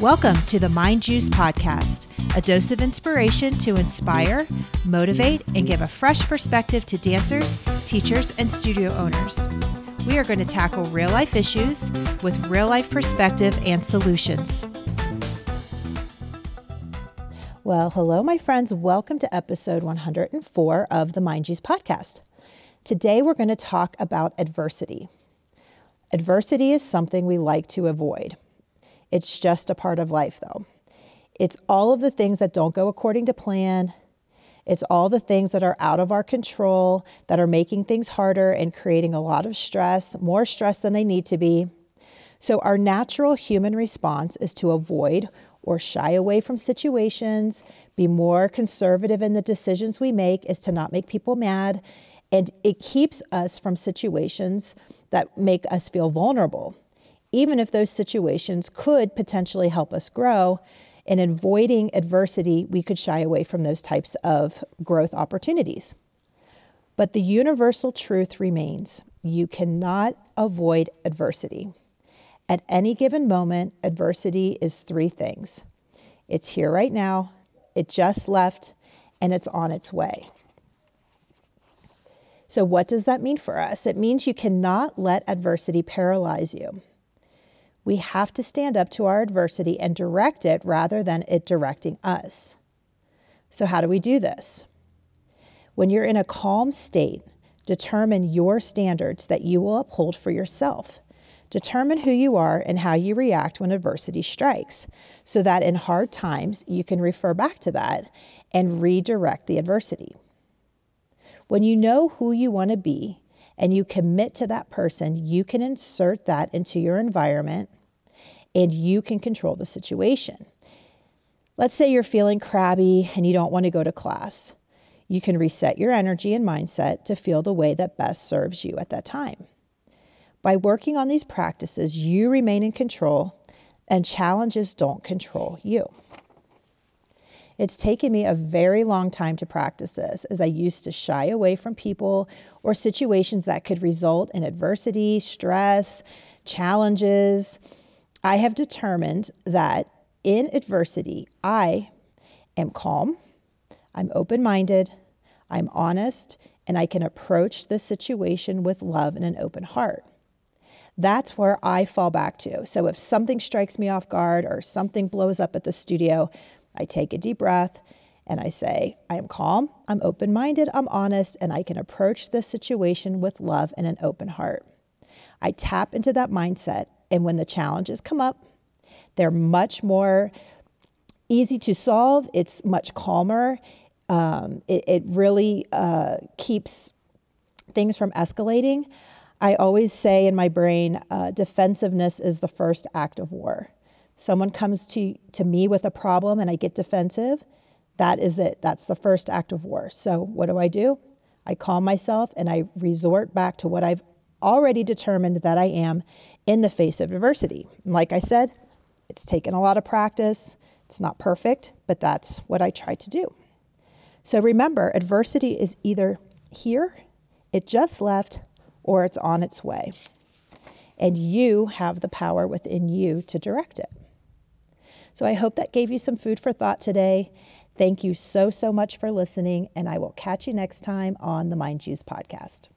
Welcome to the Mind Juice Podcast, a dose of inspiration to inspire, motivate, and give a fresh perspective to dancers, teachers, and studio owners. We are going to tackle real life issues with real life perspective and solutions. Well, hello, my friends. Welcome to episode 104 of the Mind Juice Podcast. Today, we're going to talk about adversity. Adversity is something we like to avoid. It's just a part of life, though. It's all of the things that don't go according to plan. It's all the things that are out of our control that are making things harder and creating a lot of stress, more stress than they need to be. So, our natural human response is to avoid or shy away from situations, be more conservative in the decisions we make, is to not make people mad. And it keeps us from situations that make us feel vulnerable even if those situations could potentially help us grow. In avoiding adversity, we could shy away from those types of growth opportunities. But the universal truth remains you cannot avoid adversity. At any given moment, adversity is three things it's here right now, it just left, and it's on its way. So, what does that mean for us? It means you cannot let adversity paralyze you. We have to stand up to our adversity and direct it rather than it directing us. So, how do we do this? When you're in a calm state, determine your standards that you will uphold for yourself. Determine who you are and how you react when adversity strikes, so that in hard times you can refer back to that and redirect the adversity. When you know who you want to be and you commit to that person, you can insert that into your environment and you can control the situation. Let's say you're feeling crabby and you don't want to go to class. You can reset your energy and mindset to feel the way that best serves you at that time. By working on these practices, you remain in control and challenges don't control you. It's taken me a very long time to practice this, as I used to shy away from people or situations that could result in adversity, stress, challenges. I have determined that in adversity, I am calm, I'm open minded, I'm honest, and I can approach the situation with love and an open heart. That's where I fall back to. So if something strikes me off guard or something blows up at the studio, I take a deep breath and I say, I am calm, I'm open minded, I'm honest, and I can approach this situation with love and an open heart. I tap into that mindset, and when the challenges come up, they're much more easy to solve, it's much calmer. Um, it, it, really uh, keeps things from escalating. I always say in my brain, uh, defensiveness is the first act of war. Someone comes to, to me with a problem and I get defensive, that is it. That's the first act of war. So, what do I do? I calm myself and I resort back to what I've already determined that I am in the face of adversity. And like I said, it's taken a lot of practice. It's not perfect, but that's what I try to do. So remember, adversity is either here, it just left, or it's on its way. And you have the power within you to direct it. So I hope that gave you some food for thought today. Thank you so, so much for listening, and I will catch you next time on the Mind Juice podcast.